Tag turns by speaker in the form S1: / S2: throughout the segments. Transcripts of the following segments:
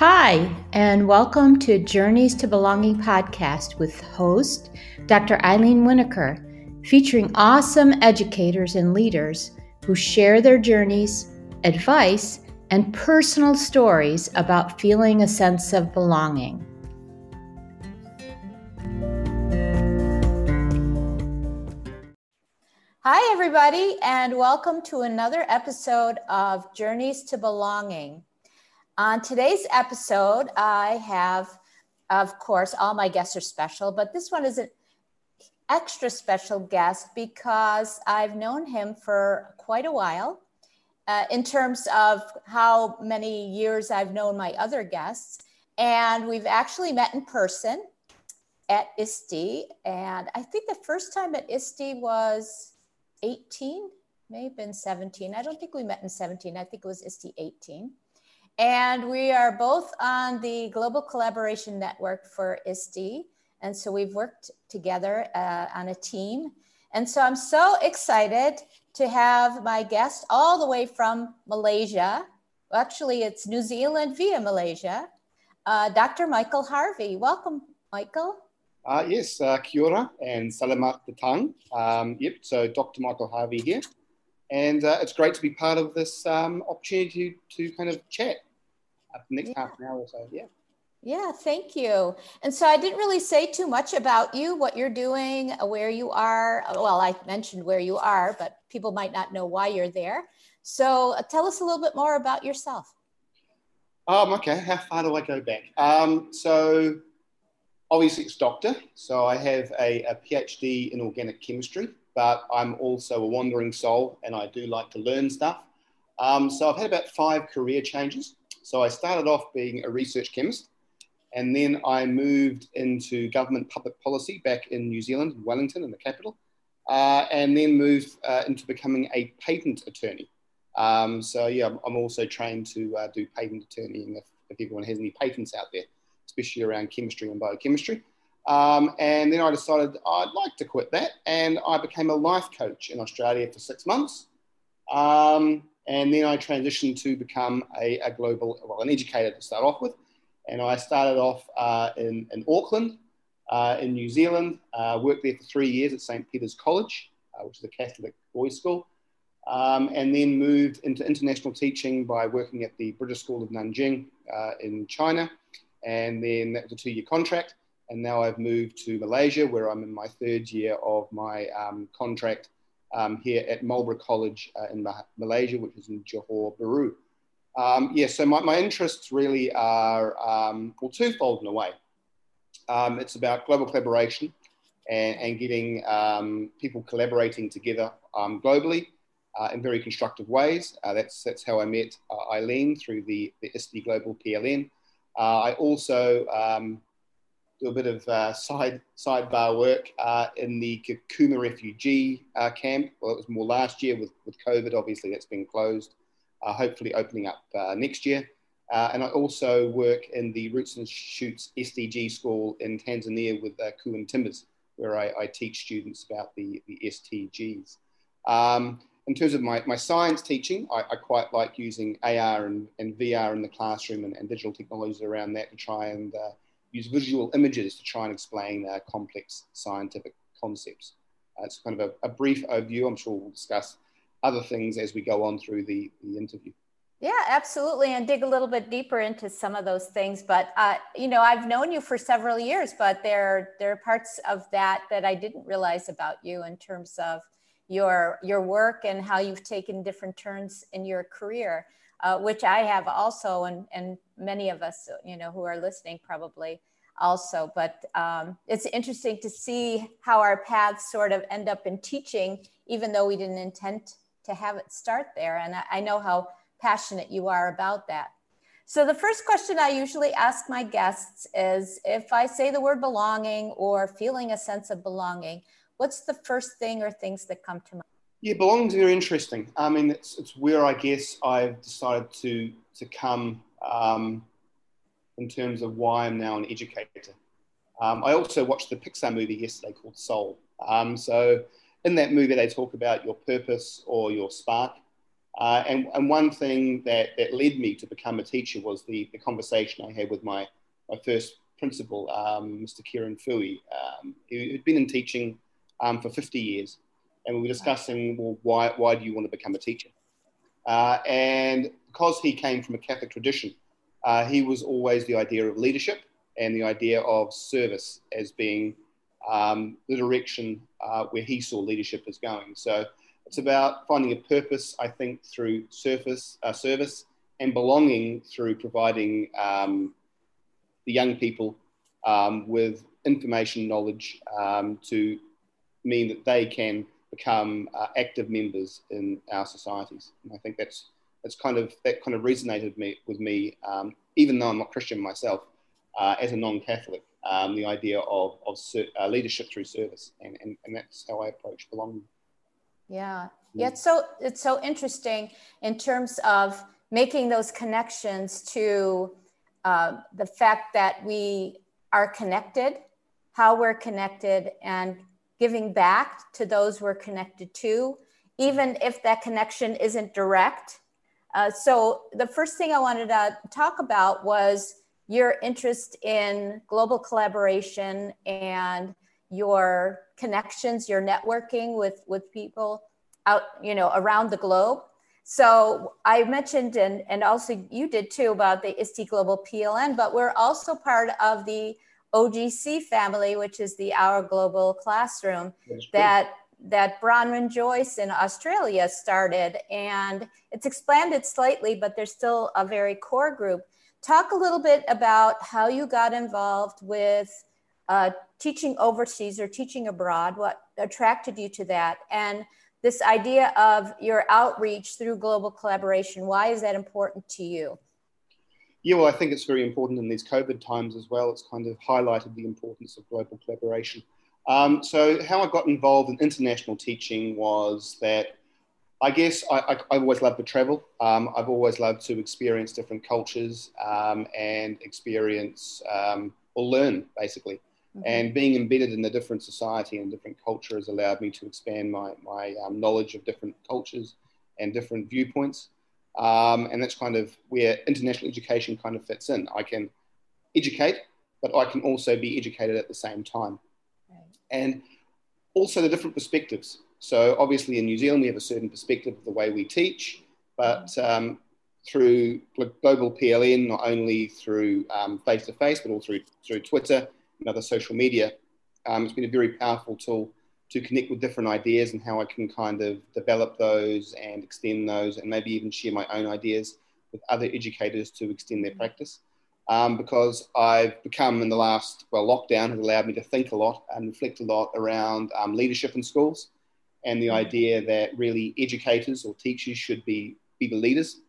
S1: Hi, and welcome to Journeys to Belonging podcast with host Dr. Eileen Winokur, featuring awesome educators and leaders who share their journeys, advice, and personal stories about feeling a sense of belonging. Hi, everybody, and welcome to another episode of Journeys to Belonging. On today's episode, I have, of course, all my guests are special, but this one is an extra special guest because I've known him for quite a while. Uh, in terms of how many years I've known my other guests. And we've actually met in person at ISTE. And I think the first time at ISTE was 18, may have been 17. I don't think we met in 17. I think it was ISTE 18. And we are both on the Global Collaboration Network for ISTE. And so we've worked together uh, on a team. And so I'm so excited to have my guest all the way from Malaysia. Actually, it's New Zealand via Malaysia, uh, Dr. Michael Harvey. Welcome, Michael.
S2: Uh, yes, uh, kia ora and salamat datang. Um, yep, so Dr. Michael Harvey here. And uh, it's great to be part of this um, opportunity to, to kind of chat the next yeah. half an hour or so. Yeah.
S1: Yeah, thank you. And so I didn't really say too much about you, what you're doing, where you are. Well, I mentioned where you are, but people might not know why you're there. So uh, tell us a little bit more about yourself.
S2: Um, okay, how far do I go back? Um, so obviously it's doctor. So I have a, a PhD in organic chemistry, but I'm also a wandering soul and I do like to learn stuff. Um, so I've had about five career changes. So I started off being a research chemist, and then I moved into government public policy back in New Zealand, Wellington, in the capital, uh, and then moved uh, into becoming a patent attorney. Um, so yeah, I'm also trained to uh, do patent attorneying if, if everyone has any patents out there, especially around chemistry and biochemistry. Um, and then I decided I'd like to quit that, and I became a life coach in Australia for six months. Um, and then I transitioned to become a, a, global, well, an educator to start off with. And I started off uh, in, in Auckland, uh, in New Zealand, uh, worked there for three years at St. Peter's College, uh, which is a Catholic boys' school, um, and then moved into international teaching by working at the British School of Nanjing uh, in China. And then that was a two year contract. And now I've moved to Malaysia, where I'm in my third year of my um, contract um, here at Marlborough College uh, in Malaysia, which is in Johor Bahru. Um, yeah, so my, my interests really are, um, well, twofold in a way. Um, it's about global collaboration and, and getting um, people collaborating together um, globally uh, in very constructive ways. Uh, that's, that's how I met uh, Eileen through the, the ISTE Global PLN. Uh, I also do a bit of uh, side sidebar work uh, in the Kakuma refugee uh, camp. Well, it was more last year with, with COVID. Obviously, that's been closed. Uh, hopefully, opening up uh, next year. Uh, and I also work in the Roots and Shoots SDG school in Tanzania with uh, Koen Timmers, where I, I, teach students about the, the SDGs. Um, in terms of my, my science teaching, I, I quite like using AR and, and, VR in the classroom and, and, digital technologies around that to try and use visual images to try and explain uh, complex scientific concepts. Uh, it's kind of a, a, brief overview. I'm sure we'll discuss other things as we go on through the, the interview.
S1: Yeah, absolutely, and dig a little bit deeper into some of those things. But uh, you know, I've known you for several years, but there there are parts of that that I didn't realize about you in terms of your your work and how you've taken different turns in your career uh, which I have also, and, and many of us, you know, who are listening probably also. But um, it's interesting to see how our paths sort of end up in teaching, even though we didn't intend to have it start there. And I, I know how passionate you are about that. So, the first question I usually ask my guests is if I say the word belonging or feeling a sense of belonging, what's the first thing or things that come to mind?
S2: Yeah, belonging's very interesting. I mean, it's, it's where I guess I've decided to to come um, in terms of why I'm now an educator. Um, I also watched the Pixar movie yesterday called Soul. Um, so in that movie, they talk about your purpose or your spark. Uh, and, and one thing that, that led me to become a teacher was the, the conversation I had with my, my first principal, um, Mr. Kieran Fui, um, who had been in teaching um, for 50 years. And we were discussing, well, why, why do you want to become a teacher? Uh, and because he came from a Catholic tradition, uh, he was always the idea of leadership and the idea of service as being um, the direction uh, where he saw leadership as going. So it's about finding a purpose, I think, through surface, uh, service and belonging through providing um, the young people um, with information, knowledge um, to mean that they can become uh, active members in our societies. And I think that's that's kind of that kind of resonated me, with me, um, even though I'm not Christian myself, uh, as a non-Catholic. Um, the idea of, of uh, leadership through service, and, and, and that's how I approach belonging.
S1: Yeah, yeah. It's so it's so interesting in terms of making those connections to uh, the fact that we are connected, how we're connected, and giving back to those we're connected to, even if that connection isn't direct. Uh, so, the first thing I wanted to talk about was your interest in global collaboration and your connections, your networking with, with people out, you know, around the globe. So I mentioned, and, and also you did too, about the ISTE Global PLN, but we're also part of the OGC family, which is the Our Global Classroom that that Bronwyn Joyce in Australia started, and it's expanded slightly, but there's still a very core group. Talk a little bit about how you got involved with uh, teaching overseas or teaching abroad. What attracted you to that, and this idea of your outreach through global collaboration. Why is that important to you?
S2: Yeah, well, I think it's very important in these COVID times as well. It's kind of highlighted the importance of global collaboration. Um, so, how I got involved in international teaching was that I guess I, I, I always loved to travel. Um, I've always loved to experience different cultures um, and experience um, or learn, basically. Mm-hmm. And being embedded in a different society and different culture has allowed me to expand my, my um, knowledge of different cultures and different viewpoints. Um, and that's kind of where international education kind of fits in. I can educate, but I can also be educated at the same time. Right. And also the different perspectives. So obviously in New Zealand, we have a certain perspective of the way we teach, but mm-hmm. um, through global PLN, not only through face to face, but all through, through Twitter and other social media, um, it's been a very powerful tool to connect with different ideas and how I can kind of develop those and extend those and maybe even share my own ideas with other educators to extend their practice. Um, because I've become in the last, well, lockdown has allowed me to think a lot and reflect a lot around um, leadership in schools and the idea that really educators or teachers should be, be the leaders.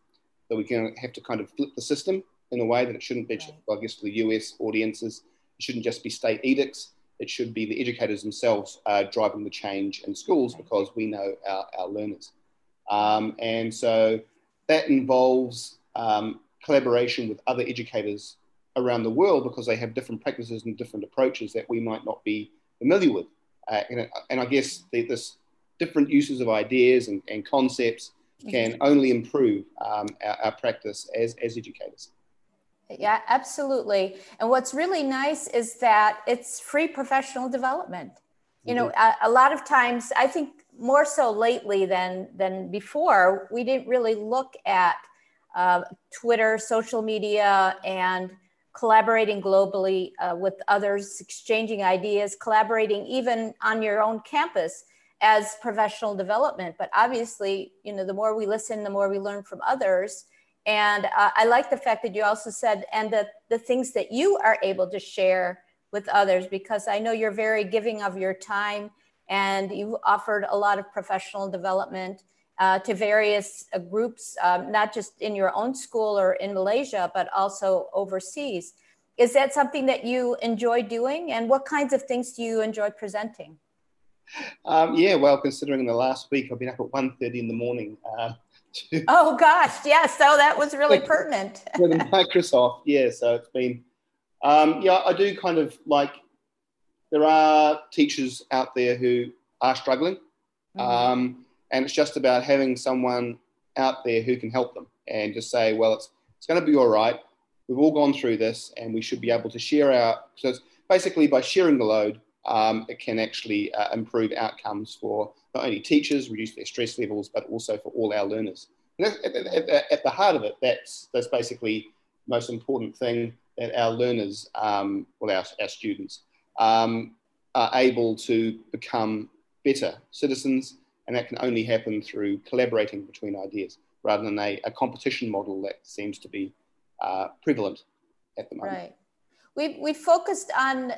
S2: that we can have to kind of flip the system in a way that it shouldn't be, right. I guess, for the US audiences. It shouldn't just be state edicts it should be the educators themselves uh, driving the change in schools because we know our, our learners. Um, and so that involves um, collaboration with other educators around the world because they have different practices and different approaches that we might not be familiar with. Uh, and, and, I guess the, this different uses of ideas and, and concepts can only improve um, our, our practice as, as educators.
S1: Yeah, absolutely. And what's really nice is that it's free professional development. You know, mm-hmm. a, a, lot of times, I think more so lately than than before, we didn't really look at uh, Twitter, social media, and collaborating globally uh, with others, exchanging ideas, collaborating even on your own campus as professional development. But obviously, you know, the more we listen, the more we learn from others and uh, I like the fact that you also said, and the, the things that you are able to share with others, because I know you're very giving of your time and you've offered a lot of professional development uh, to various uh, groups, um, not just in your own school or in Malaysia, but also overseas. Is that something that you enjoy doing? And what kinds of things do you enjoy presenting?
S2: Um, yeah, well, considering the last week I've been up at 1.30 in the morning, uh,
S1: oh gosh, yeah. So that was really pertinent.
S2: with Microsoft, yeah. So it's been, um, yeah. I do kind of like. There are teachers out there who are struggling, mm-hmm. um, and it's just about having someone out there who can help them and just say, well, it's, it's going to be all right. We've all gone through this and we should be able to share our, so it's basically by sharing the load, um, it can actually uh, improve outcomes for not only teachers, reduce their stress levels, but also for all our learners. At, at, at, the heart of it, that's, that's basically the most important thing that our learners, um, well, our, our students, um, are able to become better citizens, and that can only happen through collaborating between ideas rather than a, a competition model that seems to be uh, prevalent at the moment.
S1: Right. We've, we've focused on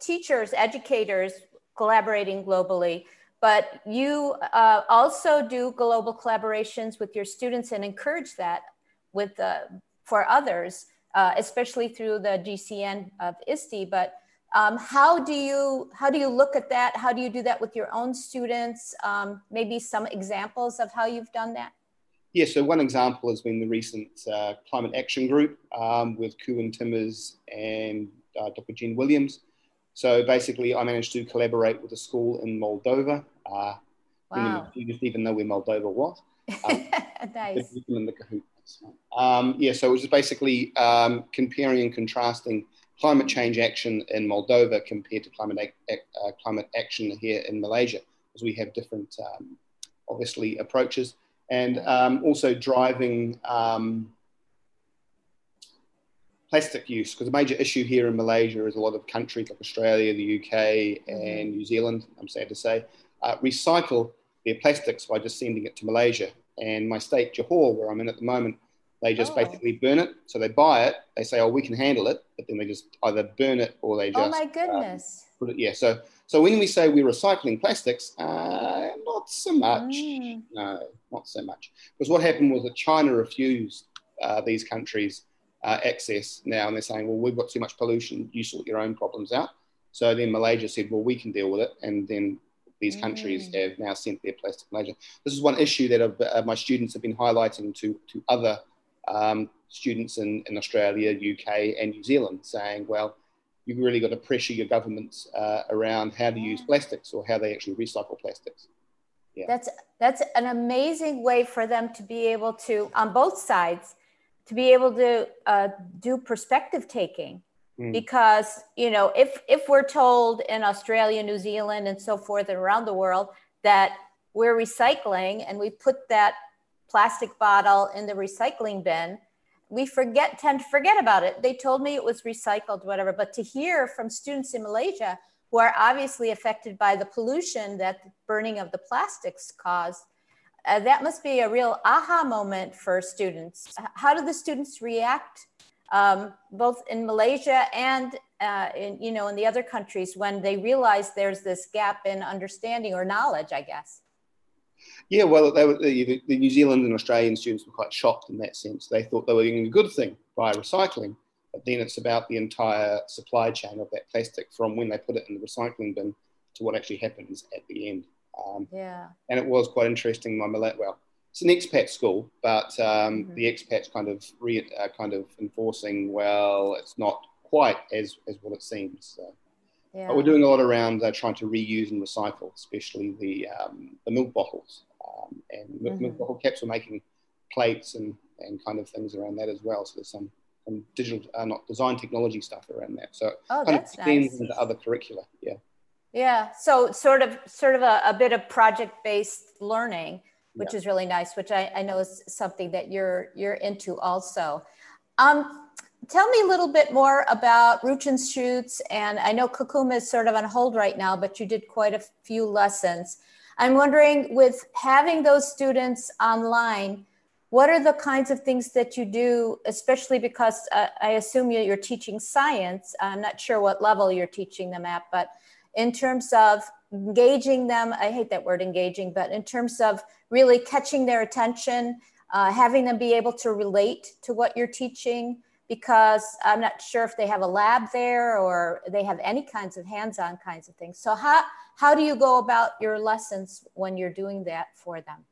S1: teachers, educators collaborating globally, but you uh, also do global collaborations with your students and encourage that with uh, for others, uh, especially through the GCN of ISTE. But um, how do you how do you look at that? How do you do that with your own students? Um, maybe some examples of how you've done that.
S2: Yeah, so one example has been the recent uh, climate action group um, with Koen Timmers and uh, Dr. Jen Williams. So basically, I managed to collaborate with a school in Moldova. Uh, wow. Didn't even know where Moldova was. Um,
S1: nice.
S2: In the Um, yeah, so it was basically um, comparing and contrasting climate change action in Moldova compared to climate, uh, climate action here in Malaysia, because we have different, um, obviously, approaches and um, also driving um, plastic use because a major issue here in Malaysia is a lot of countries like Australia, the UK, and New Zealand, I'm sad to say, uh, recycle their plastics by just sending it to Malaysia. And my state, Johor, where I'm in at the moment, they just oh. basically burn it. So they buy it, they say, oh, we can handle it, but then they just either burn it or they oh,
S1: just. Oh my goodness.
S2: Um, put it, yeah. So so when we say we're recycling plastics, uh, not so much. Mm. No, not so much. Because what happened was that China refused uh, these countries uh, access now, and they're saying, well, we've got too much pollution. You sort your own problems out. So then Malaysia said, well, we can deal with it, and then these countries mm. have now sent their plastic Malaysia. This is one issue that uh, my students have been highlighting to to other um, students in, in Australia, UK, and New Zealand, saying, well you've really got to pressure your governments uh, around how to use plastics or how they actually recycle plastics.
S1: Yeah. That's that's an amazing way for them to be able to, on both sides, to be able to uh, do perspective taking. Mm. Because you know, if if we're told in Australia, New Zealand, and so forth, and around the world that we're recycling and we put that plastic bottle in the recycling bin, we forget tend to forget about it. They told me it was recycled whatever. But to hear from students in malaysia who are obviously affected by the pollution that the burning of the plastics caused uh, that must be a real aha moment for students. How do the students react um, both in malaysia and uh, in you know in the other countries when they realize there's this gap in understanding or knowledge i guess
S2: yeah, well, they were, the, the, New Zealand and Australian students were quite shocked in that sense. They thought they were doing a good thing by recycling, but then it's about the entire supply chain of that plastic from when they put it in the recycling bin to what actually happens at the end.
S1: Um, yeah.
S2: And it was quite interesting. My well, it's an expat school, but um, mm-hmm. the expats kind of re, uh, kind of enforcing, well, it's not quite as, as what it seems. So. Yeah. But we're doing a lot around uh, trying to reuse and recycle, especially the, um, the milk bottles. Um, and mm-hmm. milk bottle caps We're making plates and, and kind of things around that as well. So there's some, some digital, uh, not design technology stuff around that. So
S1: oh,
S2: kind of extends
S1: nice.
S2: into other curricula. Yeah.
S1: Yeah. So sort of sort of a, a bit of project-based learning, which yeah. is really nice, which I, I know is something that you're you're into also. Um, tell me a little bit more about Shoots. And I know Kakuma is sort of on hold right now, but you did quite a few lessons. I'm wondering, with having those students online, what are the kinds of things that you do, especially because uh, I assume you're teaching science. I'm not sure what level you're teaching them at, but in terms of engaging them, I hate that word engaging, but in terms of really catching their attention, uh, having them be able to relate to what you're teaching, because I'm not sure if they have a lab there or they have any kinds of hands-on kinds of things. So how how do you go about your lessons when you're doing that for them?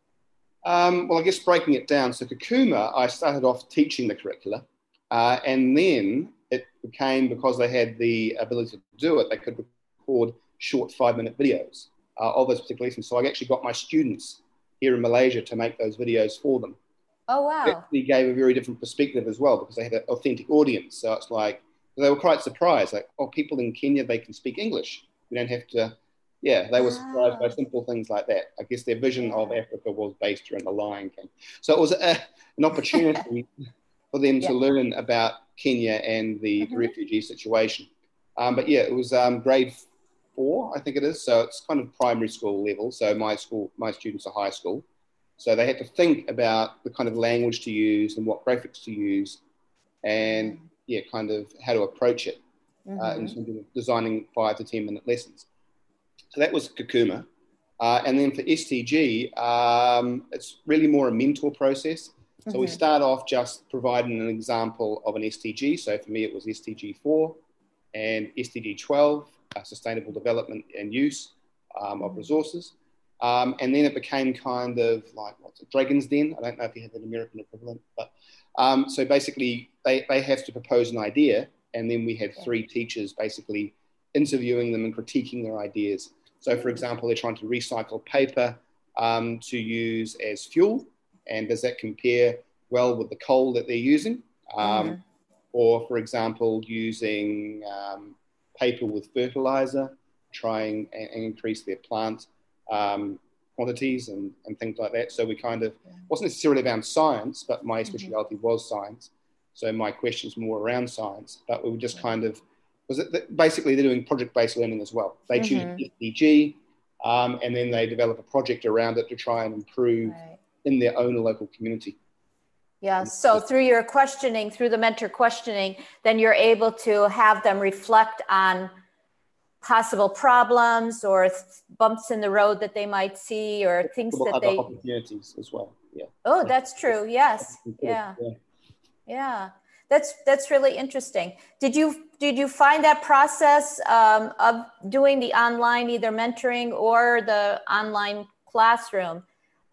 S2: Um, well, I guess breaking it down. So Kakuma, I started off teaching the curricula, uh, and then it became because they had the ability to do it, they could record short five-minute videos uh, of those particular lessons. So I actually got my students here in Malaysia to make those videos for them
S1: Oh wow!
S2: They gave a very different perspective as well because they had an authentic audience. So it's like they were quite surprised, like, oh, people in Kenya they can speak English. We don't have to. Yeah, they were surprised by simple things like that. I guess their vision of Africa was based around the Lion King. So it was a, an opportunity for them yeah. to learn about Kenya and the mm-hmm. refugee situation. Um, but yeah, it was um, grade four, I think it is. So it's kind of primary school level. So my school, my students are high school. So they had to think about the kind of language to use and what graphics to use, and yeah, kind of how to approach it mm-hmm. uh, in mm-hmm. terms of designing five to ten minute lessons. So that was Kakuma. Uh, and then for SDG, um, it's really more a mentor process. So mm-hmm. we start off just providing an example of an SDG. So for me, it was SDG 4 and SDG 12, uh, Sustainable Development and Use um, of mm-hmm. Resources. Um, and then it became kind of like what's it, Dragon's Den. I don't know if you have an American equivalent, but um, so basically they, they have to propose an idea, and then we have three teachers basically interviewing them and critiquing their ideas. So, for example, they're trying to recycle paper um, to use as fuel, and does that compare well with the coal that they're using? Um, mm. Or, for example, using um, paper with fertilizer, trying and increase their plant um, quantities and, and things like that. So we kind of yeah. wasn't necessarily about science, but my mm-hmm. speciality mm-hmm. was science. So my questions more around science, but we were just kind of was it basically they're doing project-based learning as well. They mm-hmm. choose SDG, um, and then they develop a project around it to try and improve right. in their own local community.
S1: Yeah. So through your questioning, through the mentor questioning, then you're able to have them reflect on possible problems or bumps in the road that they might see or things that they
S2: opportunities as well yeah.
S1: Oh that's true yes yeah. yeah. Yeah that's that's really interesting. Did you did you find that process um, of doing the online either mentoring or the online classroom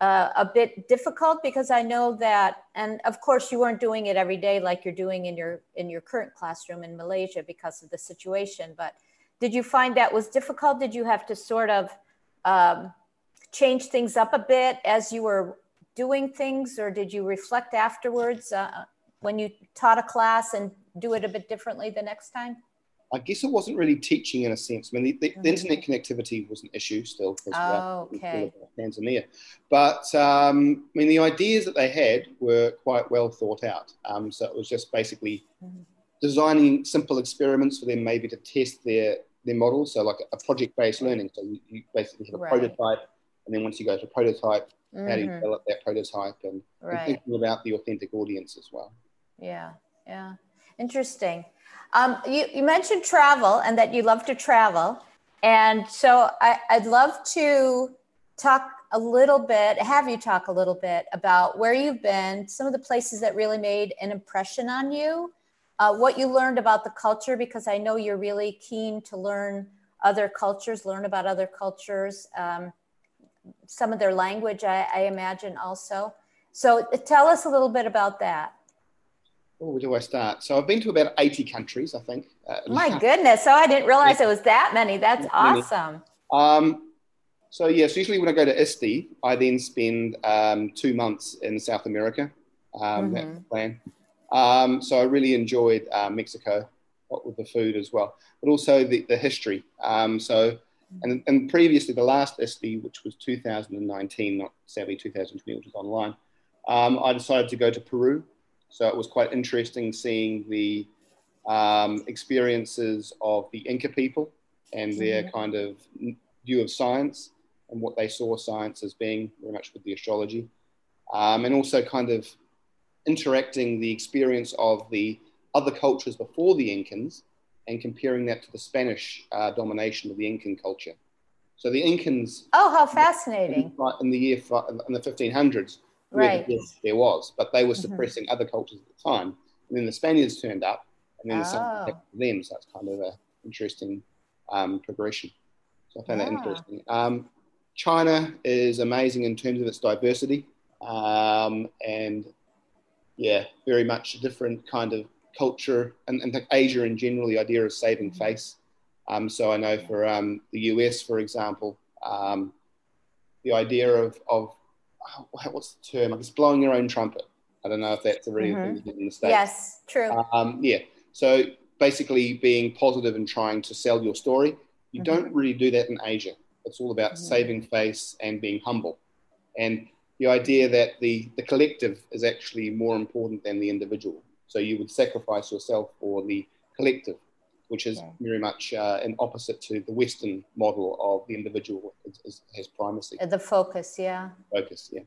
S1: uh, a bit difficult? Because i know that and of course you weren't doing it every day like you're doing in your in your current classroom in malaysia because of the situation but did you find that was difficult? Did you have to sort of um, change things up a bit as you were doing things, or did you reflect afterwards uh, when you taught a class and do it a bit differently the next time?
S2: I guess it wasn't really teaching in a sense. I mean, the, the, mm-hmm. the internet connectivity was an issue still
S1: because oh, okay.
S2: Tanzania. But um, I mean, the ideas that they had were quite well thought out. Um, so it was just basically mm-hmm. designing simple experiments for them, maybe to test their their model. So like a project-based learning. So you, you basically have a right. prototype, and then once you go to prototype, mm-hmm. how do you mm-hmm. develop that prototype, and, right. and, thinking about the authentic audience as well.
S1: Yeah, yeah, interesting. Um, you, you mentioned travel and that you love to travel, and so I, I'd love to talk a little bit, have you talk a little bit about where you've been, some of the places that really made an impression on you, uh, what you learned about the culture, because I know you're really keen to learn other cultures, learn about other cultures, um, some of their language, I, I, imagine also. So tell us a little bit about that.
S2: where do I start? So I've been to about 80 countries, I think.
S1: Uh, My goodness. So I didn't realize yeah. it was that many. That's awesome.
S2: Um, so yes, usually when I go to ISTE, I then spend um, two months in South America. Um, mm-hmm. That's the plan. Um, so I really enjoyed uh, Mexico, with the food as well, but also the, the history. Um, so, and, and previously the last ISTE, which was 2019, not sadly 2020, which was online, um, I decided to go to Peru. So it was quite interesting seeing the um, experiences of the Inca people and their mm-hmm. kind of view of science and what they saw science as being very much with the astrology. Um, and also kind of interacting the experience of the other cultures before the Incans and comparing that to the Spanish uh, domination of the Incan culture. So the Incans.
S1: Oh, how fascinating!
S2: In, the year in the 1500s,
S1: right?
S2: Yes, there was, but they were mm-hmm. suppressing mm-hmm. other cultures at the time. And then the Spaniards turned up, and then oh. something happened to them. So that's kind of an interesting um, progression. So I found yeah. that interesting. Um, China is amazing in terms of its diversity, um, and yeah, very much a different kind of culture, and, and Asia in general, the idea of saving mm-hmm. face. Um, so I know for um, the US, for example, um, the idea of, of what's the term? I guess blowing your own trumpet. I don't know if that's a really mm-hmm. thing in the States.
S1: Yes, true.
S2: Um, yeah. So basically being positive and trying to sell your story. You mm-hmm. don't really do that in Asia. It's all about mm-hmm. saving face and being humble. And the idea that the, the collective is actually more important than the individual. So you would sacrifice yourself for the collective, which is very much uh, an opposite to the Western model of the individual is, is, has primacy.
S1: The focus, yeah.
S2: Focus, yeah.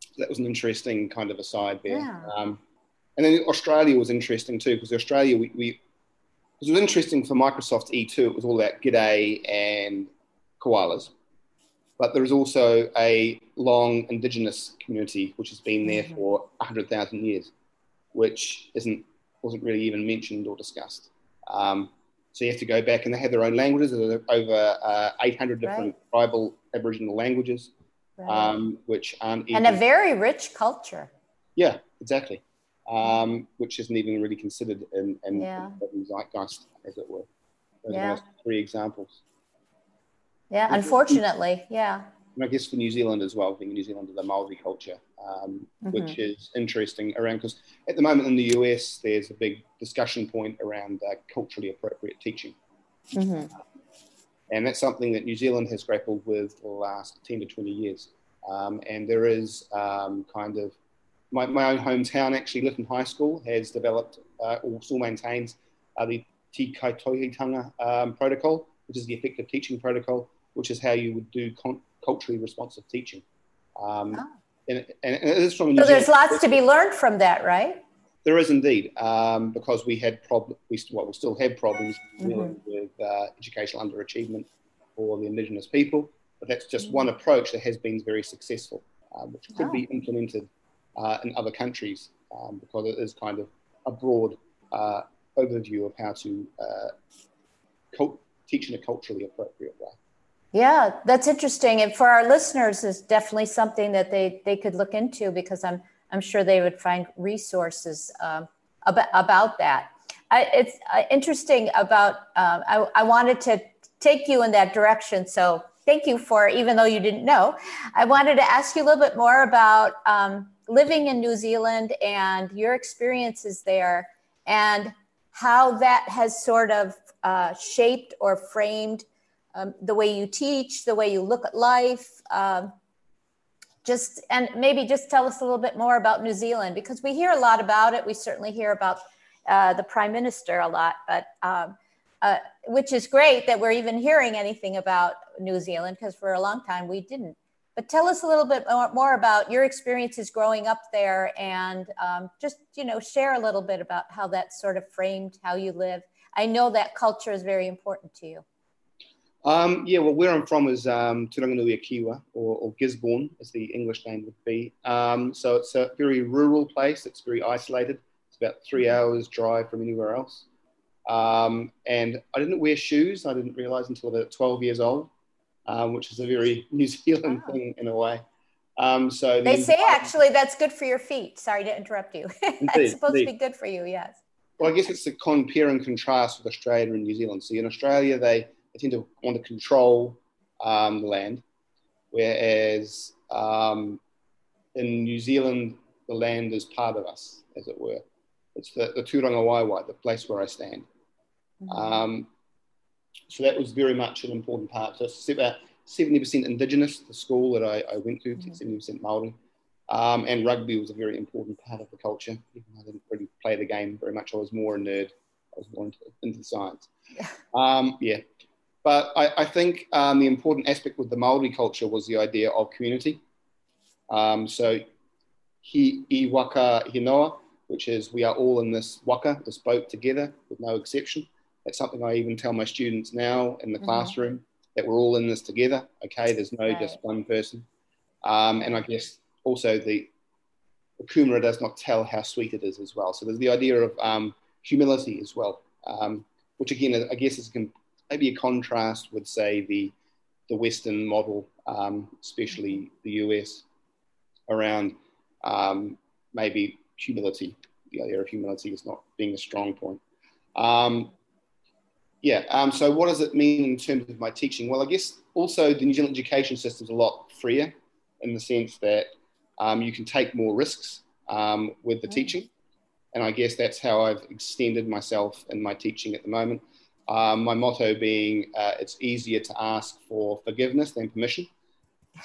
S2: So that was an interesting kind of aside there. Yeah. Um, and then Australia was interesting too, because Australia, we, we it was interesting for Microsoft E2, it was all about G'day and koalas. But there is also a long indigenous community which has been there mm-hmm. for 100,000 years, which isn't, wasn't really even mentioned or discussed. Um, so you have to go back, and they have their own languages. There's over uh, 800 different right. tribal Aboriginal languages, right. um, which aren't
S1: and a very rich culture.
S2: Yeah, exactly um, which isn't even really considered in, in, yeah. in zeitgeist, as it were. Those yeah. are three examples.
S1: Yeah, unfortunately, yeah.
S2: And I guess for New Zealand as well, being New Zealand, the Maori culture, um, mm-hmm. which is interesting around because at the moment in the US, there's a big discussion point around uh, culturally appropriate teaching. Mm-hmm. And that's something that New Zealand has grappled with for the last 10 to 20 years. Um, and there is um, kind of my, my own hometown, actually, Lytton High School, has developed uh, or still maintains uh, the Te Kotahitanga um, protocol, which is the effective teaching protocol, which is how you would do con- culturally responsive teaching. Um, oh. and, and, and, it is from
S1: so there's lots to be learned from that, right?
S2: There is indeed, um, because we had problems. We, well, we still have problems mm-hmm. with uh, educational underachievement for the Indigenous people, but that's just mm-hmm. one approach that has been very successful, uh, which could oh. be implemented uh, in other countries um, because it is kind of a broad uh, overview of how to uh, cult- teach in a culturally appropriate way.
S1: Yeah, that's interesting. And for our listeners, is definitely something that they, they could look into because I'm I'm sure they would find resources um, about, about that. I, it's uh, interesting about. Um, I, I wanted to take you in that direction, so thank you for even though you didn't know. I wanted to ask you a little bit more about um, living in New Zealand and your experiences there and how that has sort of uh, shaped or framed um, the way you teach, the way you look at life. Um, just and maybe just tell us a little bit more about New Zealand because we hear a lot about it. We certainly hear about uh, the prime minister a lot, but um, uh, which is great that we're even hearing anything about New Zealand because for a long time we didn't. But tell us a little bit more, about your experiences growing up there, and um, just you know share a little bit about how that sort of framed how you live. I know that culture is very important to you.
S2: Um, yeah, well, where I'm from is um, Turanganui-a-Kiwa, or, or, Gisborne, as the English name would be. Um, so it's a very rural place. It's very isolated. It's about three hours drive from anywhere else. Um, and I didn't wear shoes. I didn't realize until about 12 years old um, which is a very New Zealand wow. thing in a way. Um, so
S1: they the say actually that's good for your feet. Sorry to interrupt you. it's supposed indeed. to be good for you. Yes.
S2: Well, I guess it's a compare and contrast with Australia and New Zealand. So in Australia, they, they tend to want to control um, the land, whereas um, in New Zealand, the land is part of us, as it were. It's the, the Turangawaewae, the place where I stand. Mm-hmm. Um, so that was very much an important part. So it's about 70% Indigenous, the school that I, I went to, mm-hmm. 70% Maori. Um, and rugby was a very important part of the culture. I didn't really play the game very much. I was more a nerd. I was more into, into science. Um, yeah. But I, I think um, the important aspect with the Maori culture was the idea of community. Um, so he, i waka hinoa, which is we are all in this waka, this boat together with no exception. That's something I even tell my students now in the mm-hmm. classroom that we're all in this together. Okay, there's no right. just one person. Um, and I guess also the, the kumara does not tell how sweet it is as well. So there's the idea of um, humility as well, um, which again, I guess is maybe a contrast with, say, the, the Western model, um, especially the US, around um, maybe humility. The idea of humility is not being a strong point. Um, yeah. Um, so what does it mean in terms of my teaching? Well, I guess also the New Zealand education system is a lot freer in the sense that um, you can take more risks. um, with the mm. teaching. And I guess that's how I've extended myself in my teaching at the moment. Um, my motto being, uh, it's easier to ask for forgiveness than permission.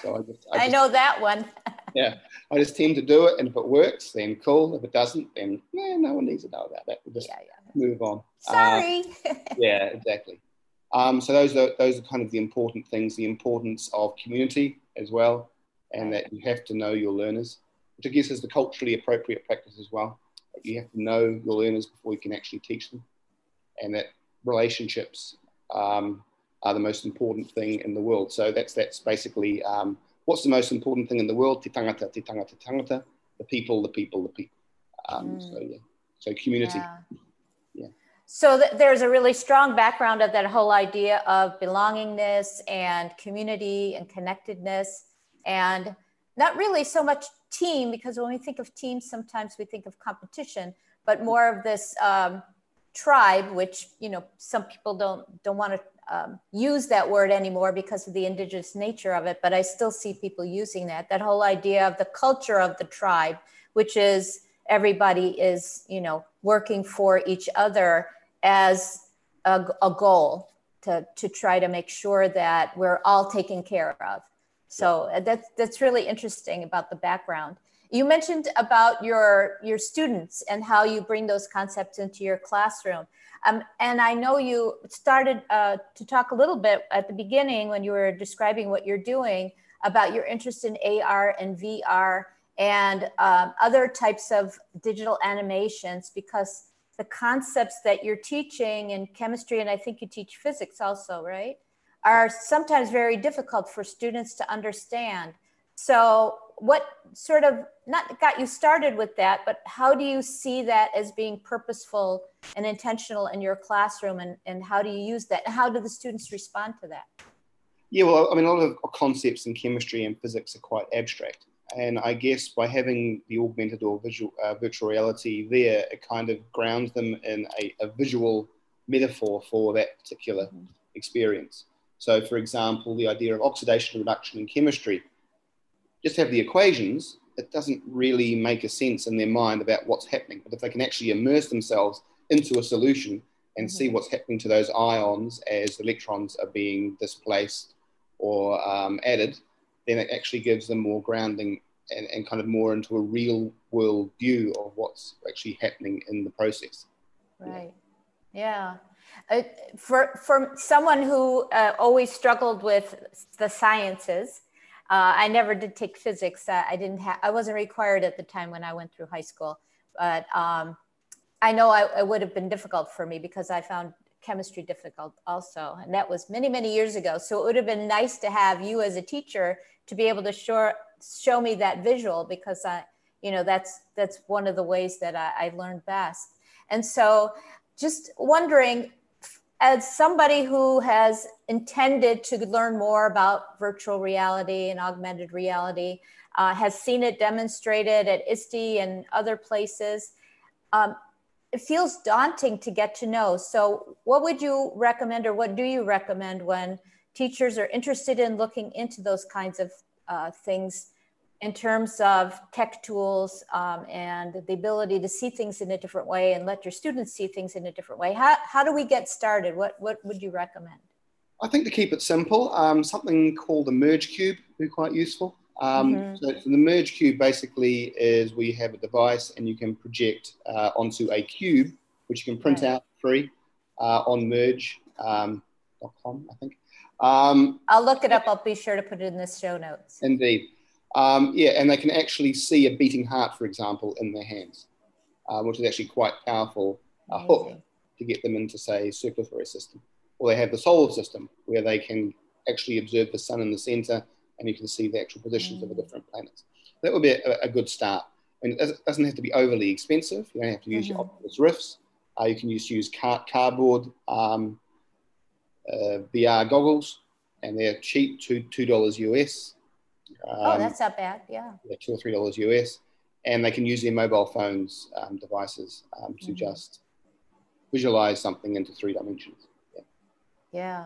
S1: So I, just, I, just, I know that one.
S2: yeah, I just tend to do it, and if it works, then cool. If it doesn't, then eh, no one needs to know about that. We'll just yeah, yeah. move on.
S1: Sorry.
S2: Uh, yeah, exactly. Um, so those are those are kind of the important things. The importance of community as well, and that you have to know your learners, which I guess is the culturally appropriate practice as well. You have to know your learners before you can actually teach them, and that relationships um, are the most important thing in the world. So that's that's basically um, what's the most important thing in the world? Te tangata, te tangata, te tangata, the people, the people, the people. Um, mm. So yeah, so community. Yeah.
S1: yeah. So th- there's a really strong background of that whole idea of belongingness and community and connectedness, and not really so much team because when we think of teams, sometimes we think of competition, but more of this um, tribe, which you know some people don't don't want to um, use that word anymore because of the indigenous nature of it, but I still see people using that. That whole idea of the culture of the tribe, which is everybody is, you know, working for each other as a, a goal to, to try to make sure that we're all taken care of. So that's, that's really interesting about the background. You mentioned about your, your students and how you bring those concepts into your classroom. Um, and I know you started uh, to talk a little bit at the beginning when you were describing what you're doing about your interest in AR and VR and um, other types of digital animations because the concepts that you're teaching in chemistry, and I think you teach physics also, right, are sometimes very difficult for students to understand. So, what sort of not got you started with that, but how do you see that as being purposeful and intentional in your classroom, and, and how do you use that? How do the students respond to that?
S2: Yeah, well, I mean, a lot of concepts in chemistry and physics are quite abstract. And I guess by having the augmented or visual, uh, virtual reality there, it kind of grounds them in a, a visual metaphor for that particular mm-hmm. experience. So, for example, the idea of oxidation reduction in chemistry just have the equations, it doesn't really make a sense in their mind about what's happening. But if they can actually immerse themselves into a solution and mm-hmm. see what's happening to those ions as electrons are being displaced or um, added, then it actually gives them more grounding and, and kind of more into a real world view of what's actually happening in the process.
S1: Right. Yeah. Uh, for, for someone who uh, always struggled with the sciences, uh, I never did take physics. Uh, I didn't have. I wasn't required at the time when I went through high school, but um, I know I, it would have been difficult for me because I found chemistry difficult also, and that was many many years ago. So it would have been nice to have you as a teacher to be able to show show me that visual because I, you know, that's that's one of the ways that I, I learned best. And so, just wondering as somebody who has intended to learn more about virtual reality and augmented reality, uh, has seen it demonstrated at ISTE and other places, um, it feels daunting to get to know. So, what would you recommend, or what do you recommend when teachers are interested in looking into those kinds of uh, things in terms of tech tools um, and the ability to see things in a different way and let your students see things in a different way. How, how do we get started? What, what would you recommend?
S2: I think to keep it simple, um, something called a merge cube would be quite useful. Um, mm-hmm. so, the merge cube basically is where you have a device and you can project uh, onto a cube, which you can print right. out free uh, on merge.com, um, I think. Um,
S1: I'll look it up. I'll be sure to put it in the show notes.
S2: Indeed. Um, yeah, and they can actually see a beating heart, for example, in their hands, um, which is actually quite powerful a hook to get them into, say, circulatory system. Or they have the solar system, where they can actually observe the sun in the center and you can see the actual positions mm. of the mm. different planets. That would be a, a, good start. And it doesn't have to be overly expensive. You don't have to use mm-hmm. your Oculus Rifts. Uh, you can just use car- cardboard um, uh, VR goggles, and they're cheap, two two dollars US.
S1: Oh, um, oh, that's not bad. Yeah. yeah.
S2: Two or three dollars US, and they can use their mobile phones um, devices um, to mm-hmm. just visualize something into three dimensions.
S1: Yeah. yeah.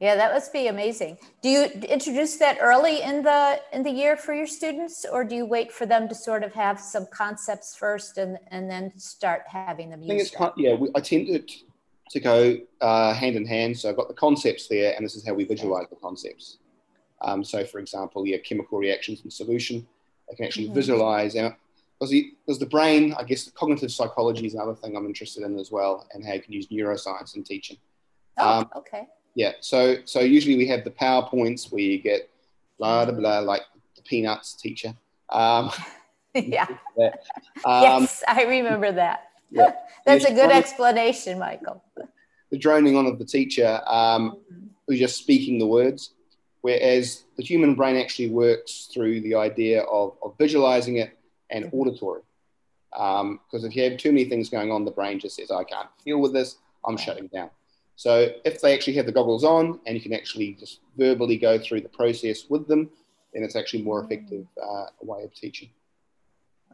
S1: Yeah, that must be amazing. Do you introduce that early in the in the year for your students, or do you wait for them to sort of have some concepts first and and then start having them?
S2: I think it's kind, yeah. We, I tend to to go uh, hand in hand. So I've got the concepts there, and this is how we visualize the concepts. Um, so, for example, yeah, chemical reactions in solution. I can actually mm-hmm. visualize because the, because the brain, I guess, cognitive psychology is another thing I'm interested in as well, and how you can use neuroscience in teaching.
S1: Oh, um, okay.
S2: Yeah, so so usually we have the powerpoints where you get blah blah blah, like the peanuts teacher. Um,
S1: yeah. um, yes, I remember that. Yeah. That's a good explanation, Michael.
S2: The droning on of the teacher um, mm-hmm. who's just speaking the words, whereas the human brain actually works through the idea of, of visualizing it and auditory. Because um, if you have too many things going on, the brain just says, I can't deal with this, I'm shutting down. So if they actually have the goggles on and you can actually just verbally go through the process with them, then it's actually more effective uh, way of teaching.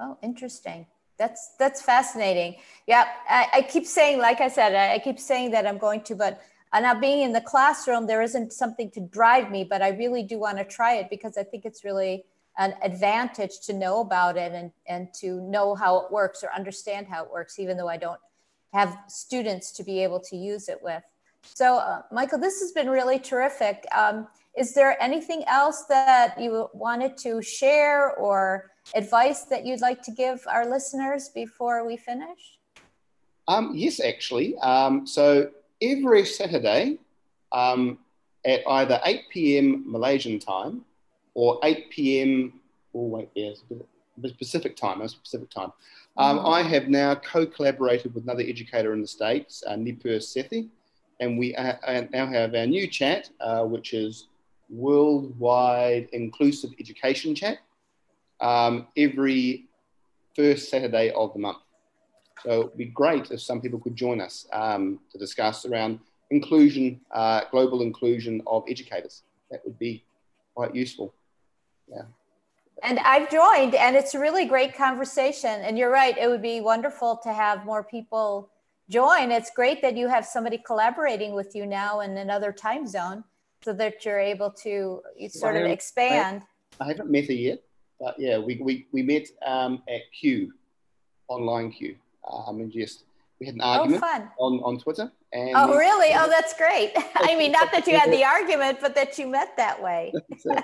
S1: Oh, interesting. That's that's fascinating. Yeah, I, I keep saying, like I said, I, I, keep saying that I'm going to, but uh, now being in the classroom, there isn't something to drive me, but I really do want to try it because I think it's really an advantage to know about it and and to know how it works or understand how it works, even though I don't have students to be able to use it with. So, uh, Michael, this has been really terrific. Um, is there anything else that you wanted to share or advice that you'd like to give our listeners before we finish?
S2: Um, yes, actually. Um, so, every Saturday um, at either 8 p.m. Malaysian time or 8 p.m. Oh, wait, yes, Pacific time, no Pacific time. Um, mm-hmm. I have now co-collaborated with another educator in the States, uh, Nipur Sethi, and we now have our new chat, uh, which is Worldwide Inclusive Education Chat, um, every first Saturday of the month. So it'd be great if some people could join us um, to discuss around inclusion, uh, global inclusion of educators. That would be quite useful. Yeah.
S1: And I've joined, and it's a really great conversation. And you're right, it would be wonderful to have more people join. It's great that you have somebody collaborating with you now in another time zone so that you're able to sort of expand.
S2: I haven't met her yet, but yeah, we, we, we met um, at Q, online Q. Um, and just we had an oh, argument oh, on, on Twitter.
S1: And oh, really? Oh, that's great. I mean, not that you had the argument, but that you met that way. yeah.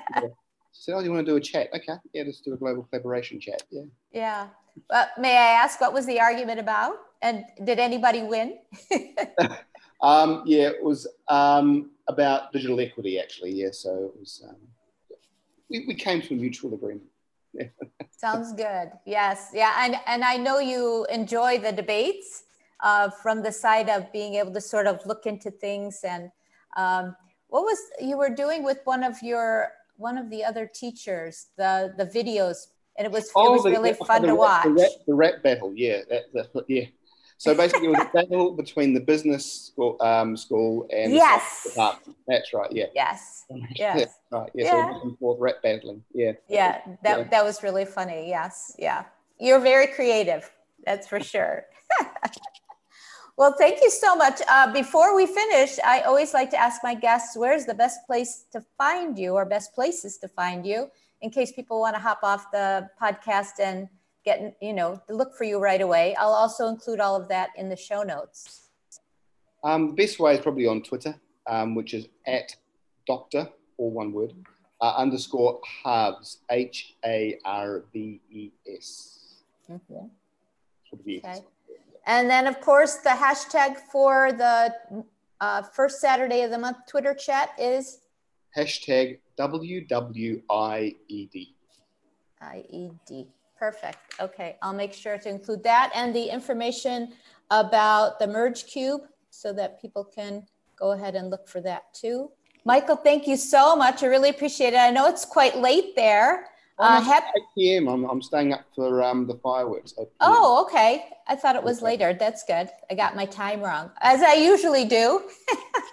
S2: She said, "Oh, you want to do a chat? Okay, yeah, let's do a global collaboration chat." Yeah.
S1: Yeah. But may I ask what was the argument about? And did anybody win?
S2: um, yeah, it was um, about digital equity, actually. Yeah, so it was. Um, we, we came to a mutual agreement.
S1: Sounds good. Yes. Yeah. And and I know you enjoy the debates uh, from the side of being able to sort of look into things and um, what was you were doing with one of your one of the other teachers the the videos and it was oh, it was the, really the, fun
S2: the,
S1: to watch.
S2: The rap, the battle, yeah, that, that, yeah. So basically, it was a battle between the business school, um, school and
S1: yes,
S2: department. That's right. Yeah.
S1: Yes. Yes.
S2: right. Yeah. yeah. So forth rap battling. Yeah.
S1: Yeah. That yeah. that was really funny. Yes. Yeah. You're very creative. That's for sure. well, thank you so much. Uh, before we finish, I always like to ask my guests, where's the best place to find you, or best places to find you? in case people want to hop off the podcast and get, you know, look for you right away. I'll also include all of that in the show notes.
S2: Um, the best way is probably on Twitter, um, which is at Doctor, all one word, uh, underscore Harves, H A R V E S.
S1: Mm-hmm. Okay. And then, of course, the hashtag for the uh, first Saturday of the month Twitter chat is
S2: hashtag WWIED.
S1: IED. Perfect. Okay, I'll make sure to include that and the information about the Merge Cube so that people can go ahead and look for that too. Michael, thank you so much. I really appreciate it. I know it's quite late there.
S2: Uh, hap- 8 p.m. I'm, I'm staying up for um, the fireworks.
S1: Oh, okay. I thought it was okay. later. That's good. I got my time wrong, as I usually do.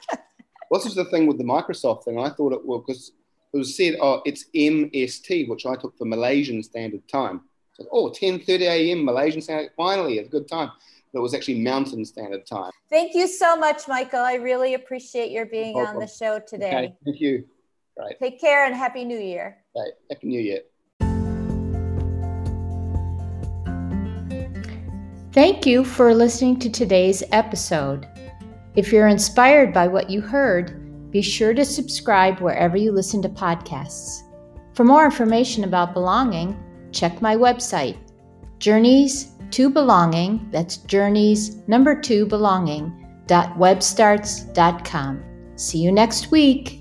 S2: What's the thing with the Microsoft thing? I thought it was because it was said, oh, it's MST, which I took for Malaysian Standard Time. So, oh, 10.30 a.m. Malaysian Standard, finally, a good time. But It was actually Mountain Standard Time.
S1: Thank you so much, Michael. I really appreciate your being
S2: No
S1: on the show today.
S2: Okay, thank you. Right.
S1: Take care and Happy New Year.
S2: Right. Happy New Year.
S1: Thank you for listening to today's episode. If you're inspired by what you heard, be sure to subscribe wherever you listen to podcasts. For more information about belonging, check my website, Journeys to Belonging, that's Journeys number two belonging, webstarts.com. See you next week.